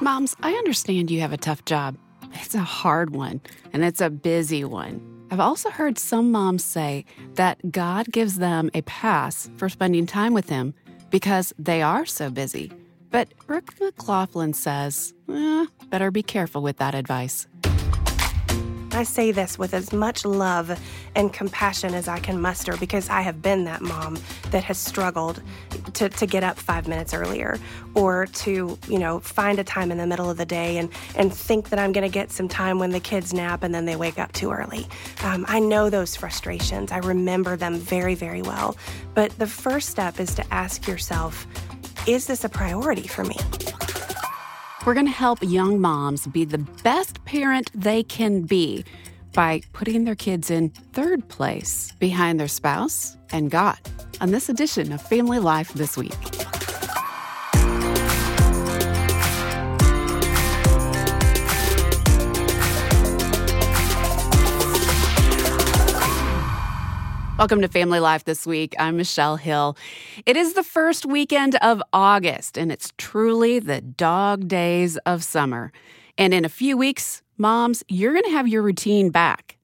Moms, I understand you have a tough job. It's a hard one, and it's a busy one. I've also heard some moms say that God gives them a pass for spending time with Him because they are so busy. But Brooke McGlothlin says, eh, better be careful with that advice. I say this with as much love and compassion as I can muster because I have been that mom that has struggled to, to get up five minutes earlier or to, you know, find a time in the middle of the day and, and think that I'm going to get some time when the kids nap and then they wake up too early. Um, I know those frustrations. I remember them very, very well. But the first step is to ask yourself, is this a priority for me? We're going to help young moms be the best parent they can be by putting their kids in third place behind their spouse and God on this edition of Family Life This Week. Welcome to Family Life this week. I'm Michelle Hill. It is the first weekend of August, and it's truly the dog days of summer. And in a few weeks, moms, you're going to have your routine back.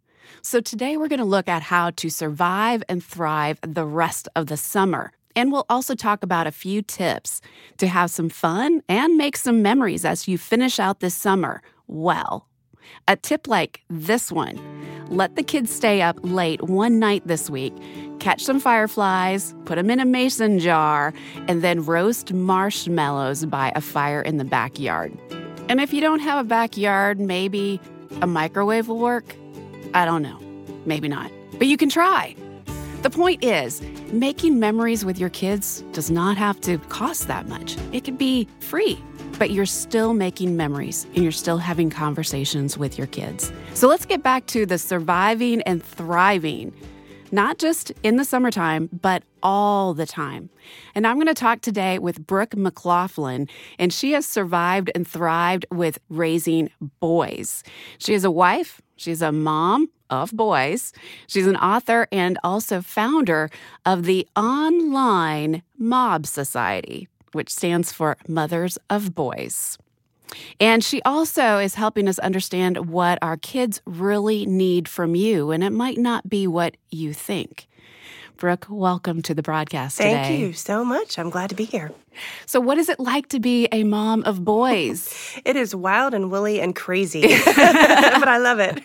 So today we're going to look at how to survive and thrive the rest of the summer. And we'll also talk about a few tips to have some fun and make some memories as you finish out this summer well. A tip like this one let the kids stay up late one night this week, catch some fireflies, put them in a mason jar, and then roast marshmallows by a fire in the backyard. And if you don't have a backyard, maybe a microwave will work. I don't know. Maybe not. But you can try. The point is, making memories with your kids does not have to cost that much. It could be free but you're still making memories and you're still having conversations with your kids. So let's get back to the surviving and thriving, not just in the summertime, but all the time. And I'm going to talk today with Brooke McGlothlin, and she has survived and thrived with raising boys. She is a wife, she's a mom, of boys. She's an author and also founder of the Online Mob Society which stands for Mothers of Boys. And she also is helping us understand what our kids really need from you, and it might not be what you think. Brooke, welcome to the broadcast Thank today. Thank you so much. I'm glad to be here. So, what is it like to be a mom of boys? it is wild and woolly and crazy, but I love it.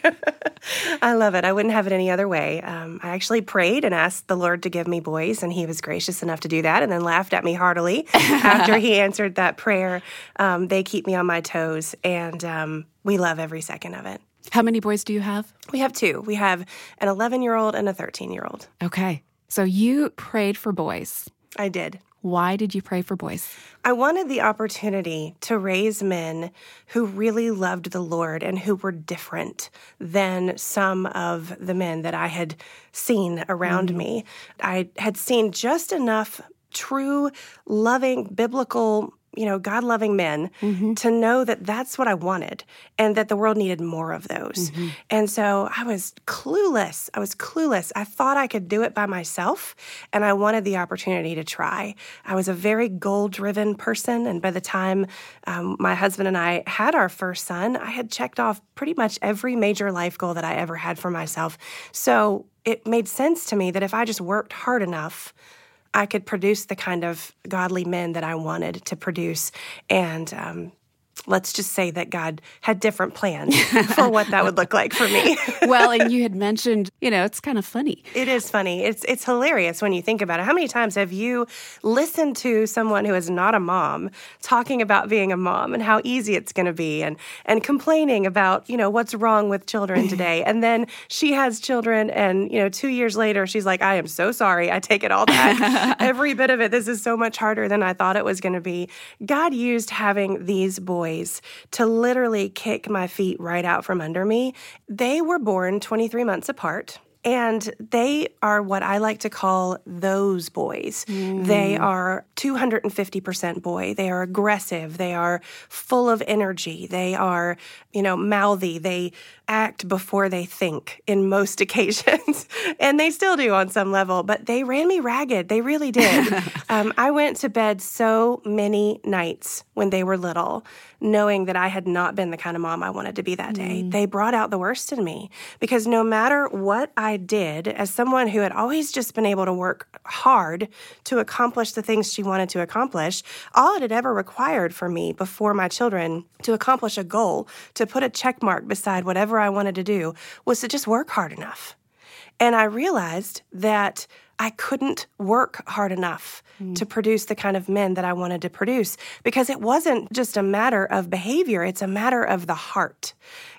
I love it. I wouldn't have it any other way. Um, I actually prayed and asked the Lord to give me boys, and He was gracious enough to do that, and then laughed at me heartily after He answered that prayer. Um, they keep me on my toes, and um, we love every second of it. How many boys do you have? We have two. We have an 11 year old and a 13 year old. Okay. So you prayed for boys. I did. Why did you pray for boys? I wanted the opportunity to raise men who really loved the Lord and who were different than some of the men that I had seen around mm-hmm. me. I had seen just enough true, loving, biblical you know, God loving men mm-hmm. to know that that's what I wanted and that the world needed more of those. Mm-hmm. And so I was clueless. I was clueless. I thought I could do it by myself and I wanted the opportunity to try. I was a very goal driven person. And by the time um, my husband and I had our first son, I had checked off pretty much every major life goal that I ever had for myself. So it made sense to me that if I just worked hard enough, I could produce the kind of godly men that I wanted to produce. And um, let's just say that God had different plans for what that would look like for me. well, and you had mentioned, you know, it's kind of funny. It is funny. It's it's hilarious when you think about it. How many times have you listened to someone who is not a mom talking about being a mom and how easy it's going to be and and complaining about, you know, what's wrong with children today. and then she has children and, you know, 2 years later she's like, "I am so sorry. I take it all back. Every bit of it. This is so much harder than I thought it was going to be." God used having these boys boys to literally kick my feet right out from under me. They were born 23 months apart. And they are what I like to call those boys. They mm. are 250% boy. They are aggressive. They are full of energy. They are, you know, mouthy. They act before they think in most occasions. and they still do on some level, but they ran me ragged. They really did. um, I went to bed so many nights when they were little, knowing that I had not been the kind of mom I wanted to be that day. They brought out the worst in me because no matter what I did, as someone who had always just been able to work hard to accomplish the things she wanted to accomplish, all it had ever required for me before my children to accomplish a goal, to put a check mark beside whatever I wanted to do, was to just work hard enough. And I realized that I couldn't work hard enough mm. to produce the kind of men that I wanted to produce because it wasn't just a matter of behavior, it's a matter of the heart.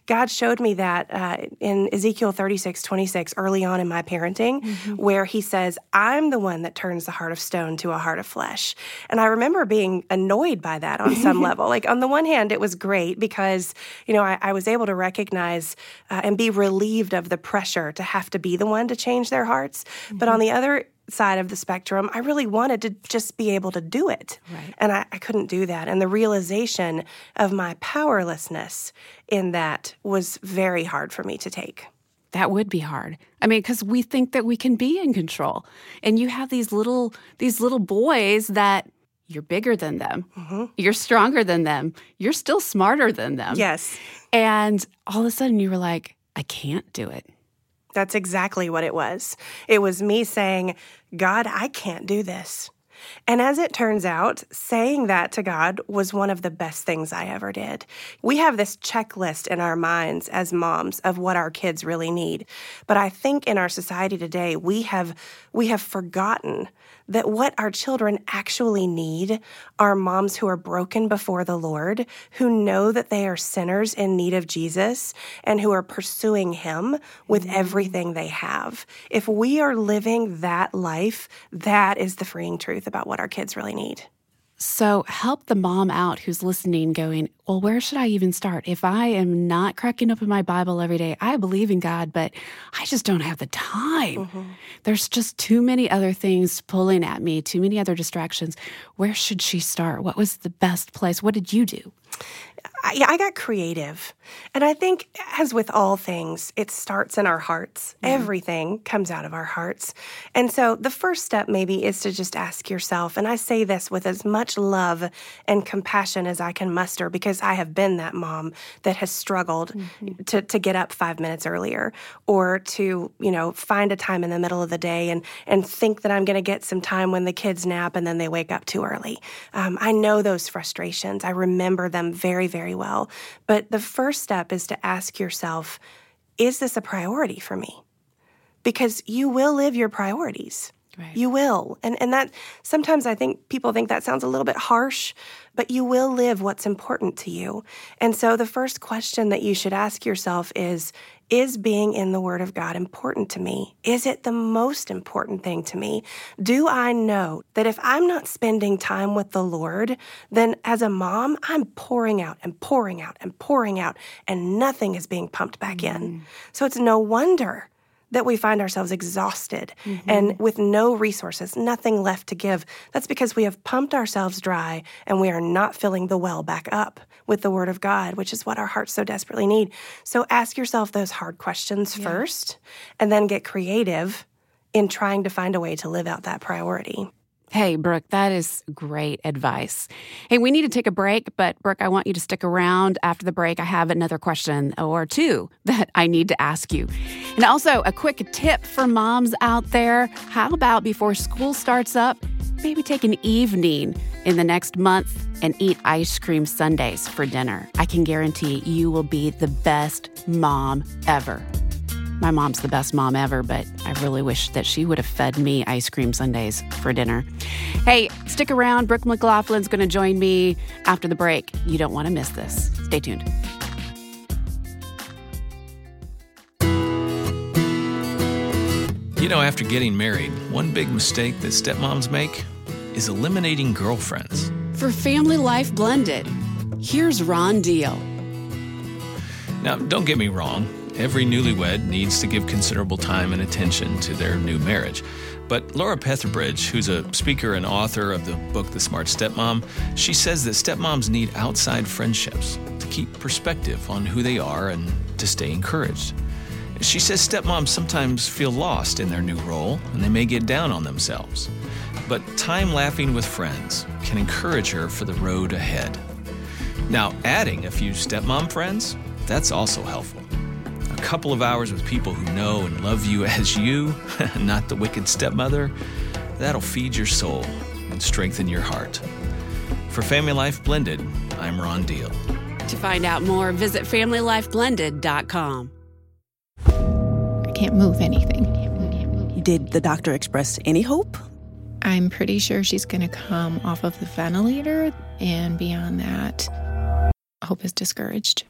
God showed me that uh, in Ezekiel 36, 26, early on in my parenting, where he says, I'm the one that turns the heart of stone to a heart of flesh. And I remember being annoyed by that on some level. Like, on the one hand, it was great because, you know, I, I was able to recognize uh, and be relieved of the pressure to have to be the one to change their hearts. But on the other side of the spectrum, I really wanted to just be able to do it. Right. And I, I couldn't do that. And the realization of my powerlessness in that was very hard for me to take. That would be hard. I mean, because we think that we can be in control, and you have these little these little boys that you're bigger than them, mm-hmm. you're stronger than them, you're still smarter than them. Yes. And all of a sudden, you were like, I can't do it. That's exactly what it was. It was me saying, God, I can't do this. And as it turns out, saying that to God was one of the best things I ever did. We have this checklist in our minds as moms of what our kids really need. But I think in our society today, we have we have forgotten that what our children actually need are moms who are broken before the Lord, who know that they are sinners in need of Jesus, and who are pursuing Him with mm. everything they have. If we are living that life, that is the freeing truth about what our kids really need. So help the mom out who's listening, going, Well, where should I even start? If I am not cracking open my Bible every day, I believe in God, but I just don't have the time. Mm-hmm. There's just too many other things pulling at me, too many other distractions. Where should she start? What was the best place? What did you do? I, yeah, I got creative. And I think, as with all things, it starts in our hearts. Everything comes out of our hearts. And so the first step, maybe, is to just ask yourself, and I say this with as much love and compassion as I can muster because I have been that mom that has struggled to, to get up five minutes earlier or to, you know, find a time in the middle of the day and, and think that I'm going to get some time when the kids nap and then they wake up too early. Um, I know those frustrations. I remember them very, very well. But the first step is to ask yourself, is this a priority for me? Because you will live your priorities. Right. You will. And and that sometimes I think people think that sounds a little bit harsh, but you will live what's important to you. And so the first question that you should ask yourself is is being in the word of God important to me? Is it the most important thing to me? Do I know that if I'm not spending time with the Lord, then as a mom, I'm pouring out and pouring out and pouring out and nothing is being pumped back in. Mm. So it's no wonder that we find ourselves exhausted mm-hmm. and with no resources, nothing left to give. That's because we have pumped ourselves dry and we are not filling the well back up with the Word of God, which is what our hearts so desperately need. So ask yourself those hard questions first and then get creative in trying to find a way to live out that priority. Hey, Brooke, that is great advice. Hey, we need to take a break, but Brooke, I want you to stick around after the break. I have another question or two that I need to ask you. And also, a quick tip for moms out there how about before school starts up, maybe take an evening in the next month and eat ice cream sundaes for dinner? I can guarantee you will be the best mom ever. My mom's the best mom ever, but I really wish that she would have fed me ice cream sundaes for dinner. Hey, stick around. Brooke McGlothlin's going to join me after the break. You don't want to miss this. Stay tuned. You know, after getting married, one big mistake that stepmoms make is eliminating girlfriends. For Family Life Blended, here's Ron Deal. Now, don't get me wrong, every newlywed needs to give considerable time and attention to their new marriage. But Laura Petherbridge, who's a speaker and author of the book The Smart Stepmom, she says that stepmoms need outside friendships to keep perspective on who they are and to stay encouraged. She says stepmoms sometimes feel lost in their new role and they may get down on themselves. But time laughing with friends can encourage her for the road ahead. Now, adding a few stepmom friends, that's also helpful. A couple of hours with people who know and love you as you, not the wicked stepmother, that'll feed your soul and strengthen your heart. For Family Life Blended, I'm Ron Deal. To find out more, visit FamilyLifeBlended.com. I can't move anything. Did the doctor express any hope? I'm pretty sure she's going to come off of the ventilator, and beyond that, hope is discouraged.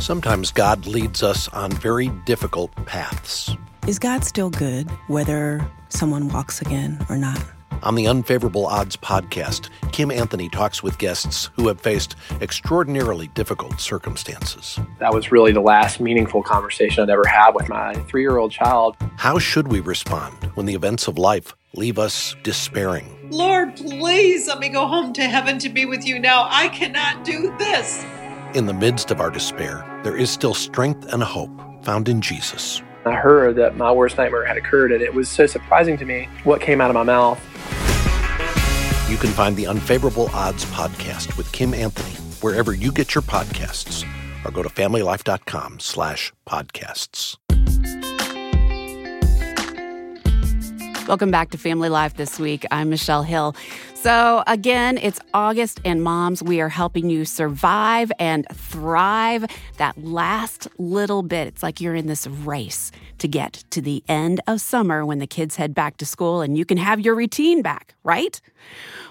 Sometimes God leads us on very difficult paths. Is God still good, whether someone walks again or not? On the Unfavorable Odds podcast, Kim Anthony talks with guests who have faced extraordinarily difficult circumstances. That was really the last meaningful conversation I'd ever had with my three year old child. How should we respond when the events of life leave us despairing? Lord, please let me go home to heaven to be with you now. I cannot do this. In the midst of our despair, there is still strength and hope found in Jesus. I heard that my worst nightmare had occurred, and it was so surprising to me what came out of my mouth. You can find the Unfavorable Odds podcast with Kim Anthony wherever you get your podcasts, or go to familylife.com slash podcasts. Welcome back to Family Life this week. I'm Michelle Hill. So, again, it's August, and moms, we are helping you survive and thrive that last little bit. It's like you're in this race to get to the end of summer when the kids head back to school and you can have your routine back, right?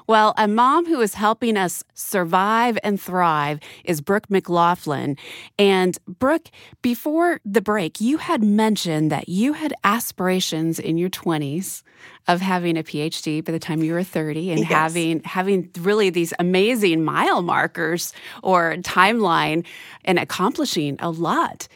Well, a mom who is helping us survive and thrive is Brooke McGlothlin. And Brooke, before the break, you had mentioned that you had aspirations in your 20s of having a PhD by the time you were 30 and Yes. having having really these amazing mile markers or timeline and accomplishing a lot.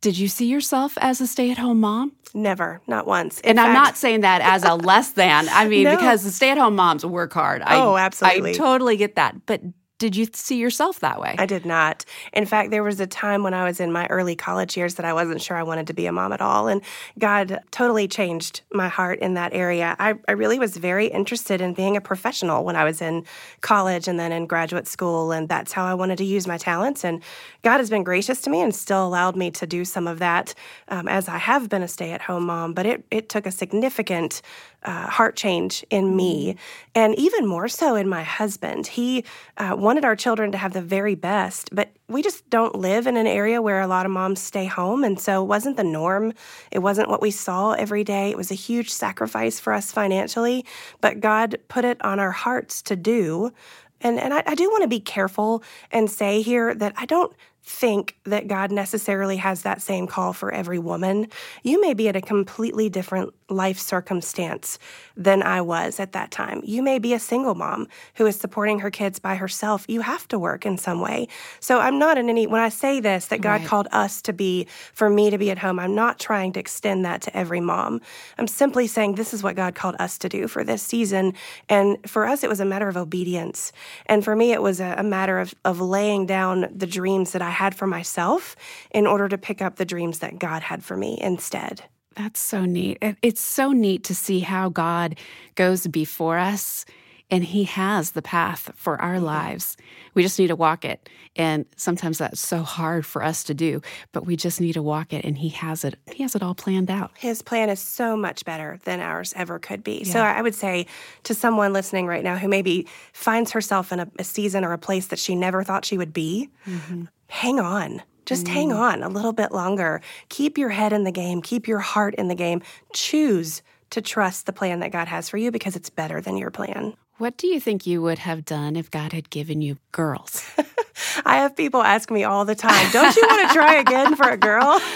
Did you see yourself as a stay-at-home mom? Never, not once. In and I'm not saying that as a less than. I mean, No. because the stay-at-home moms work hard. I, Oh, absolutely. I totally get that. But did you see yourself that way? I did not. In fact, there was a time when I was in my early college years that I wasn't sure I wanted to be a mom at all. And God totally changed my heart in that area. I, I really was very interested in being a professional when I was in college and then in graduate school. And that's how I wanted to use my talents. And God has been gracious to me and still allowed me to do some of that um, as I have been a stay at home mom. But it, it took a significant uh, heart change in me, and even more so in my husband. He uh, wanted our children to have the very best, but we just don't live in an area where a lot of moms stay home. And so it wasn't the norm. It wasn't what we saw every day. It was a huge sacrifice for us financially, but God put it on our hearts to do. And, and I, I do want to be careful and say here that I don't think that God necessarily has that same call for every woman. You may be at a completely different life circumstance than I was at that time. You may be a single mom who is supporting her kids by herself. You have to work in some way. So I'm not in any, when I say this, that God Right. called us to be, for me to be at home, I'm not trying to extend that to every mom. I'm simply saying this is what God called us to do for this season. And for us, it was a matter of obedience. And for me, it was a, a matter of, of laying down the dreams that I had for myself in order to pick up the dreams that God had for me instead. That's so neat. It's so neat to see how God goes before us and He has the path for our mm-hmm. lives. We just need to walk it. And sometimes that's so hard for us to do, but we just need to walk it and He has it. He has it all planned out. His plan is so much better than ours ever could be. So I would say to someone listening right now who maybe finds herself in a, a season or a place that she never thought she would be, mm-hmm. hang on. Just hang mm. on a little bit longer. Keep your head in the game, keep your heart in the game. Choose to trust the plan that God has for you because it's better than your plan. What do you think you would have done if God had given you girls? I have people ask me all the time, don't you want to try again for a girl?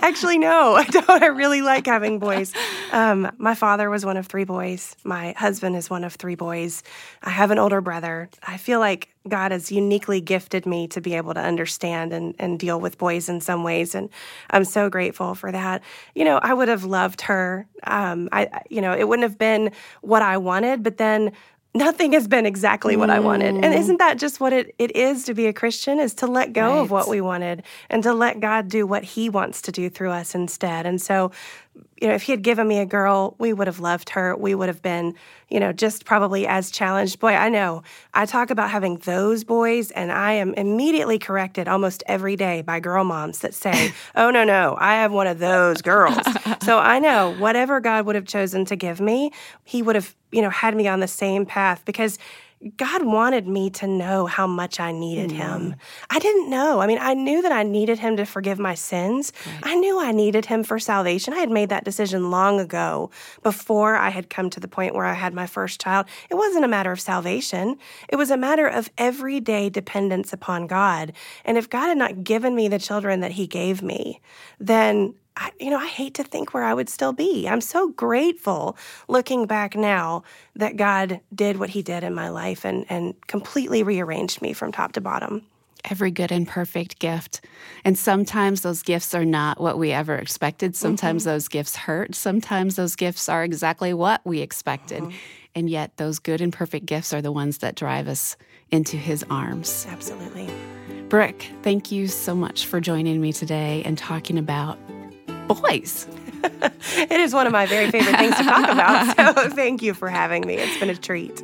Actually, no, I don't. I really like having boys. Um, my father was one of three boys. My husband is one of three boys. I have an older brother. I feel like God has uniquely gifted me to be able to understand and, and deal with boys in some ways. And I'm so grateful for that. You know, I would have loved her. Um, I, you know, it wouldn't have been what I wanted, but then nothing has been exactly what I wanted. And Mm. isn't that just what it, it is to be a Christian is to let go of what we wanted and to let God do what he wants to do through us instead. And so, you know, if he had given me a girl, we would have loved her. We would have been, you know, just probably as challenged. Boy, I know I talk about having those boys, and I am immediately corrected almost every day by girl moms that say, oh, no, no, I have one of those girls. so I know whatever God would have chosen to give me, he would have, you know, had me on the same path because God wanted me to know how much I needed him. Mm-hmm. I didn't know. I mean, I knew that I needed him to forgive my sins. I knew I needed him for salvation. I had made that decision long ago before I had come to the point where I had my first child. It wasn't a matter of salvation, it was a matter of everyday dependence upon God. And if God had not given me the children that he gave me, then I, you know, I hate to think where I would still be. I'm so grateful looking back now that God did what He did in my life and, and completely rearranged me from top to bottom. every good and perfect gift. And sometimes those gifts are not what we ever expected. Sometimes mm-hmm. those gifts hurt. Sometimes those gifts are exactly what we expected. Uh-huh. And yet, those good and perfect gifts are the ones that drive us into his arms. Absolutely. Brooke, thank you so much for joining me today and talking about boys. It is one of my very favorite things to talk about. So thank you for having me. It's been a treat.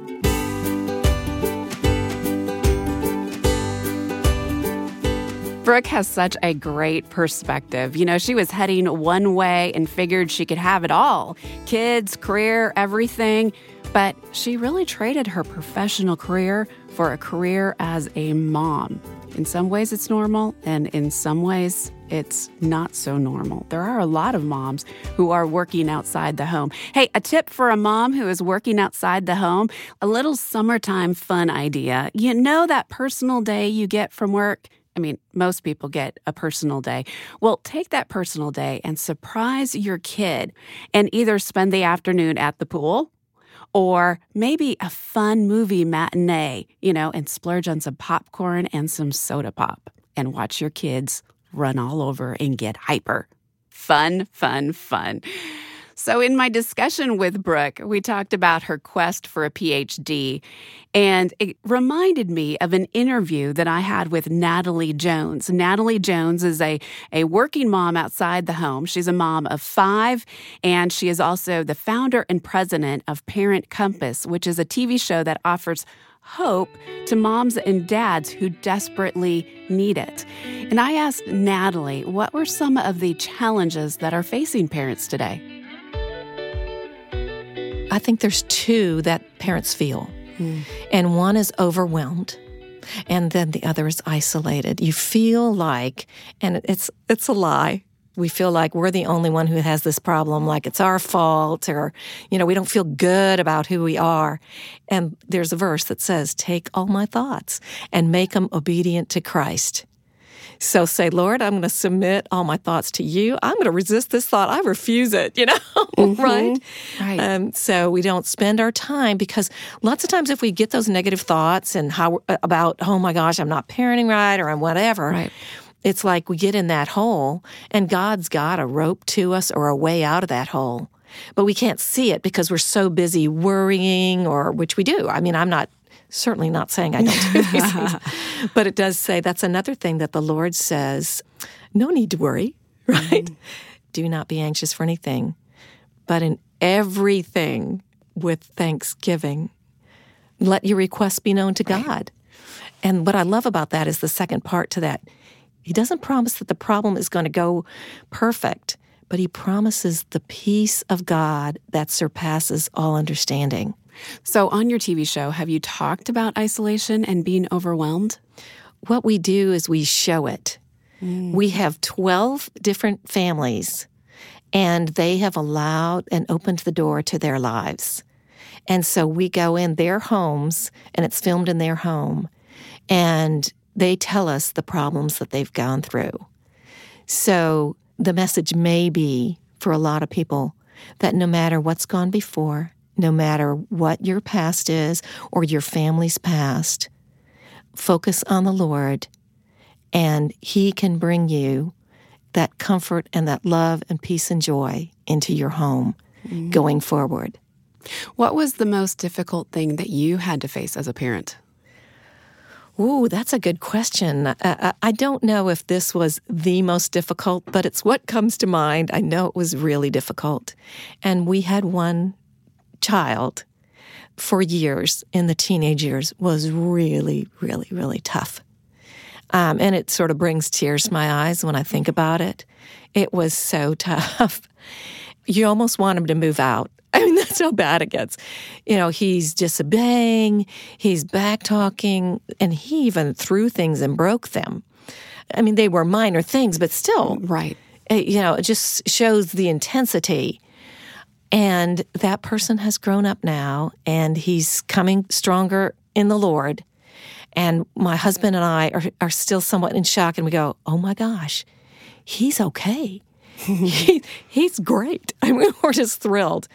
Brooke has such a great perspective. You know, she was heading one way and figured she could have it all kids, career, everything. But she really traded her professional career for a career as a mom. In some ways, it's normal, and in some ways, it's not so normal. There are a lot of moms who are working outside the home. Hey, a tip for a mom who is working outside the home a little summertime fun idea. You know that personal day you get from work? I mean, most people get a personal day. Well, take that personal day and surprise your kid and either spend the afternoon at the pool or maybe a fun movie matinee, you know, and splurge on some popcorn and some soda pop and watch your kids run all over and get hyper. Fun, fun, fun. So, in my discussion with Brooke, we talked about her quest for a PhD, and it reminded me of an interview that I had with Natalie Jones. Natalie Jones is a, a working mom outside the home. She's a mom of five, and she is also the founder and president of Parent Compass, which is a TV show that offers hope to moms and dads who desperately need it. And I asked Natalie what were some of the challenges that are facing parents today. I think there's two that parents feel, hmm. and one is overwhelmed. And then the other is isolated. You feel like, and it's it's a lie. We feel like we're the only one who has this problem, like it's our fault, or you know, we don't feel good about who we are. And there's a verse that says, "Take all my thoughts and make them obedient to Christ." So say, Lord, I'm going to submit all my thoughts to you. I'm going to resist this thought. I refuse it, you know, right? Right. Um, so we don't spend our time because lots of times if we get those negative thoughts and how about, oh my gosh, I'm not parenting right or I'm whatever. Right. It's like we get in that hole and God's got a rope to us or a way out of that hole. But we can't see it because we're so busy worrying or which we do. I mean, I'm not certainly not saying I don't do these things, but it does say that's another thing that the Lord says no need to worry, right? Do not be anxious for anything, but in everything with thanksgiving, let your requests be known to God. And what I love about that is the second part to that. He doesn't promise that the problem is going to go perfect, but he promises the peace of God that surpasses all understanding. So, on your TV show, have you talked about isolation and being overwhelmed? What we do is we show it. Mm. We have 12 different families, and they have allowed and opened the door to their lives. And so we go in their homes, and it's filmed in their home. And they tell us the problems that they've gone through. So the message may be for a lot of people that no matter what's gone before, no matter what your past is or your family's past, focus on the Lord and He can bring you that comfort and that love and peace and joy into your home mm-hmm. going forward. What was the most difficult thing that you had to face as a parent? Ooh, that's a good question. I, I, don't know if this was the most difficult, but it's what comes to mind. I know it was really difficult. And we had one child for years in the teenage years was really, really, really tough. Um, and it sort of brings tears to my eyes when I think about it. It was so tough. You almost want him to move out. I mean, that's how bad it gets. You know, he's disobeying, he's back talking, and he even threw things and broke them. I mean, they were minor things, but still. Right. It, you know, it just shows the intensity. And that person has grown up now and he's coming stronger in the Lord. And my husband and I are, are still somewhat in shock and we go, oh my gosh, he's okay. he, he's great. I mean, we're just thrilled.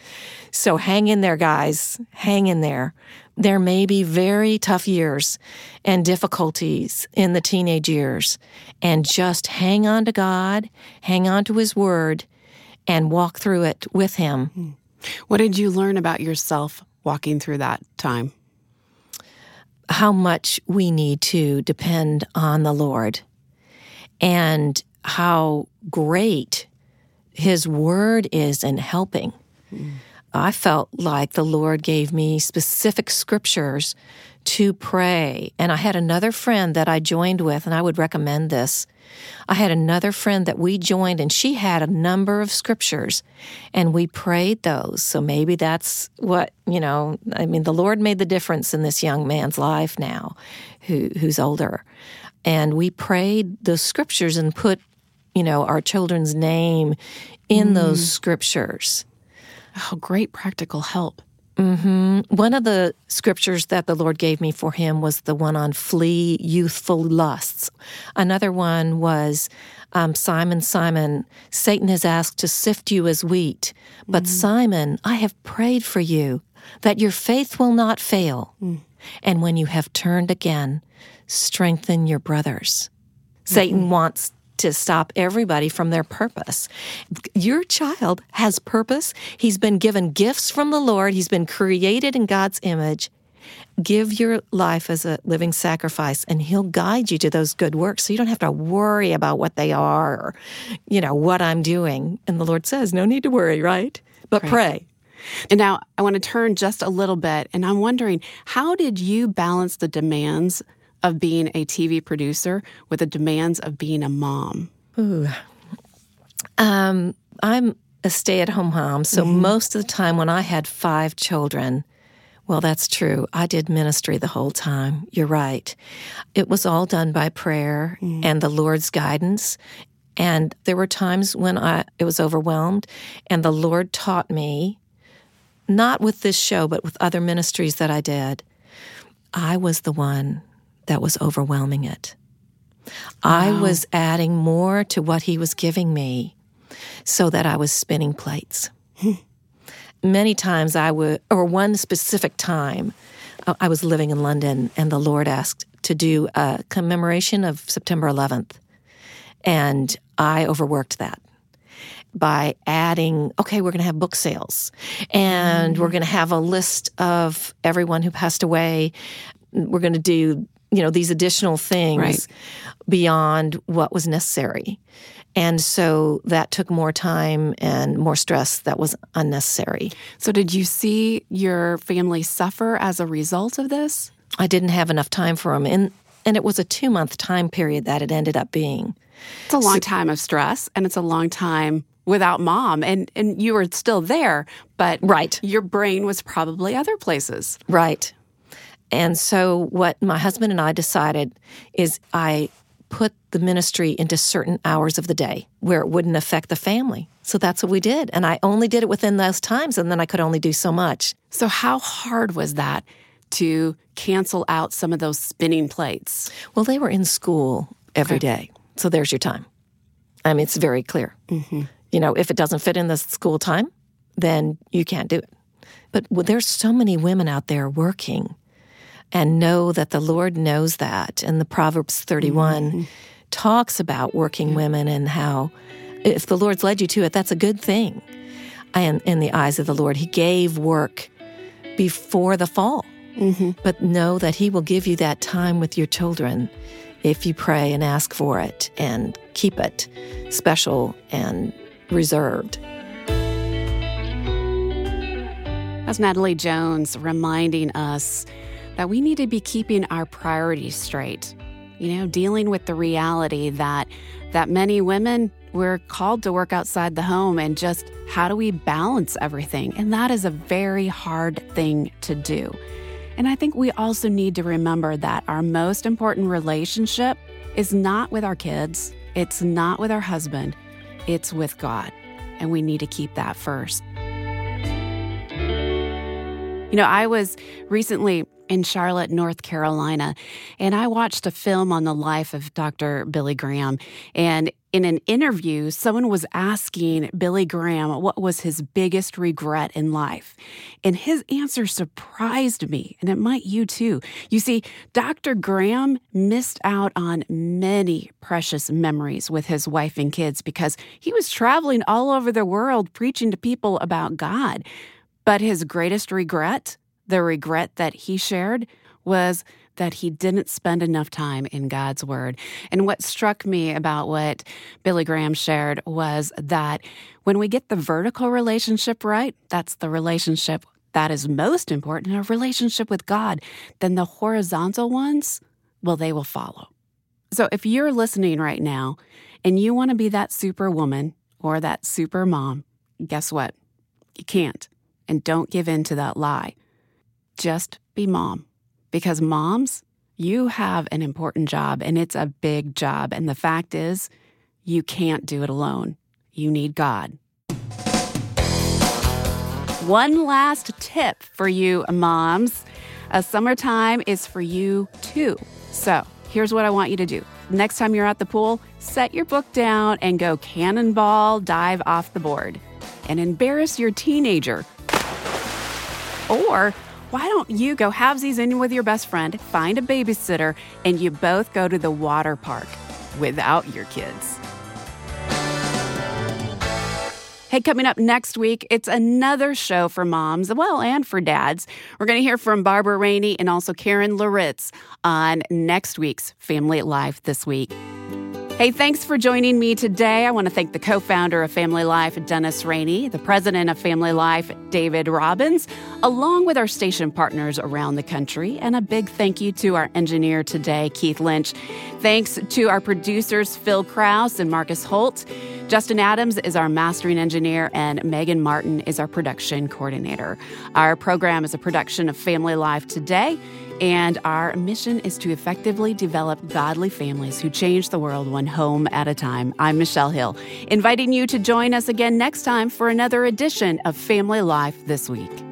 So hang in there, guys. Hang in there. There may be very tough years and difficulties in the teenage years. And just hang on to God, hang on to His Word, and walk through it with Him. What did you learn about yourself walking through that time? How much we need to depend on the Lord and how great his word is in helping. Mm. I felt like the Lord gave me specific scriptures to pray. And I had another friend that I joined with, and I would recommend this. I had another friend that we joined, and she had a number of scriptures, and we prayed those. So maybe that's what, you know, I mean, the Lord made the difference in this young man's life now, who, who's older. And we prayed the scriptures and put you know, our children's name in mm. those scriptures. Oh, great practical help. Mm-hmm. One of the scriptures that the Lord gave me for him was the one on flee youthful lusts. Another one was um, Simon, Simon, Satan has asked to sift you as wheat. But mm. Simon, I have prayed for you that your faith will not fail. Mm. And when you have turned again, strengthen your brothers. Mm-hmm. Satan wants to stop everybody from their purpose. Your child has purpose. He's been given gifts from the Lord. He's been created in God's image. Give your life as a living sacrifice and he'll guide you to those good works. So you don't have to worry about what they are or, you know, what I'm doing. And the Lord says, no need to worry, right? But right. pray. And now I want to turn just a little bit and I'm wondering, how did you balance the demands of being a TV producer with the demands of being a mom? Ooh. Um, I'm a stay at home mom. So mm-hmm. most of the time when I had five children, well, that's true. I did ministry the whole time. You're right. It was all done by prayer mm. and the Lord's guidance. And there were times when I it was overwhelmed, and the Lord taught me, not with this show, but with other ministries that I did. I was the one that was overwhelming it. Wow. I was adding more to what he was giving me so that I was spinning plates. Many times I would, or one specific time, uh, I was living in London and the Lord asked to do a commemoration of September 11th. And I overworked that by adding, okay, we're going to have book sales and mm. we're going to have a list of everyone who passed away. We're going to do you know these additional things right. beyond what was necessary. And so that took more time and more stress that was unnecessary. So did you see your family suffer as a result of this? I didn't have enough time for them and and it was a two month time period that it ended up being. It's a long so, time of stress and it's a long time without mom. And and you were still there but right. your brain was probably other places. Right and so, what my husband and I decided is I put the ministry into certain hours of the day where it wouldn't affect the family. So that's what we did. And I only did it within those times, and then I could only do so much. So, how hard was that to cancel out some of those spinning plates? Well, they were in school every day, So there's your time. I mean, it's very clear. Mm-hmm. You know, if it doesn't fit in the school time, then you can't do it. But there's so many women out there working and know that the Lord knows that. And the Proverbs 31 Mm-hmm. talks about working women and how if the Lord's led you to it, that's a good thing. And in the eyes of the Lord, He gave work before the fall. Mm-hmm. But know that He will give you that time with your children if you pray and ask for it and keep it special and reserved. That's Natalie Jones reminding us that we need to be keeping our priorities straight. You know, dealing with the reality that that many women we're called to work outside the home and just how do we balance everything? And that is a very hard thing to do. And I think we also need to remember that our most important relationship is not with our kids, it's not with our husband, it's with God. And we need to keep that first. You know, I was recently in Charlotte, North Carolina, and I watched a film on the life of Dr. Billy Graham. And in an interview, someone was asking Billy Graham what was his biggest regret in life. And his answer surprised me, and it might you too. You see, Dr. Graham missed out on many precious memories with his wife and kids because he was traveling all over the world preaching to people about God. But his greatest regret, the regret that he shared, was that he didn't spend enough time in God's Word. And what struck me about what Billy Graham shared was that when we get the vertical relationship right, that's the relationship that is most important, a relationship with God, then the horizontal ones, well, they will follow. So if you're listening right now and you want to be that superwoman or that super mom, guess what? You can't. And don't give in to that lie. Just be mom. Because moms, you have an important job and it's a big job. And the fact is, you can't do it alone. You need God. One last tip for you moms a summertime is for you too. So here's what I want you to do. Next time you're at the pool, set your book down and go cannonball dive off the board and embarrass your teenager. Or why don't you go have halvesies in with your best friend, find a babysitter, and you both go to the water park without your kids? Hey, coming up next week, it's another show for moms, well, and for dads. We're going to hear from Barbara Rainey and also Karen Loritts on next week's Family Life This Week. Hey, thanks for joining me today. I want to thank the co founder of Family Life, Dennis Rainey, the president of Family Life, David Robbins, along with our station partners around the country. And a big thank you to our engineer today, Keith Lynch. Thanks to our producers, Phil Kraus and Marcus Holt. Justin Adams is our mastering engineer, and Megan Martin is our production coordinator. Our program is a production of Family Life Today. And our mission is to effectively develop godly families who change the world one home at a time. I'm Michelle Hill, inviting you to join us again next time for another edition of Family Life This Week.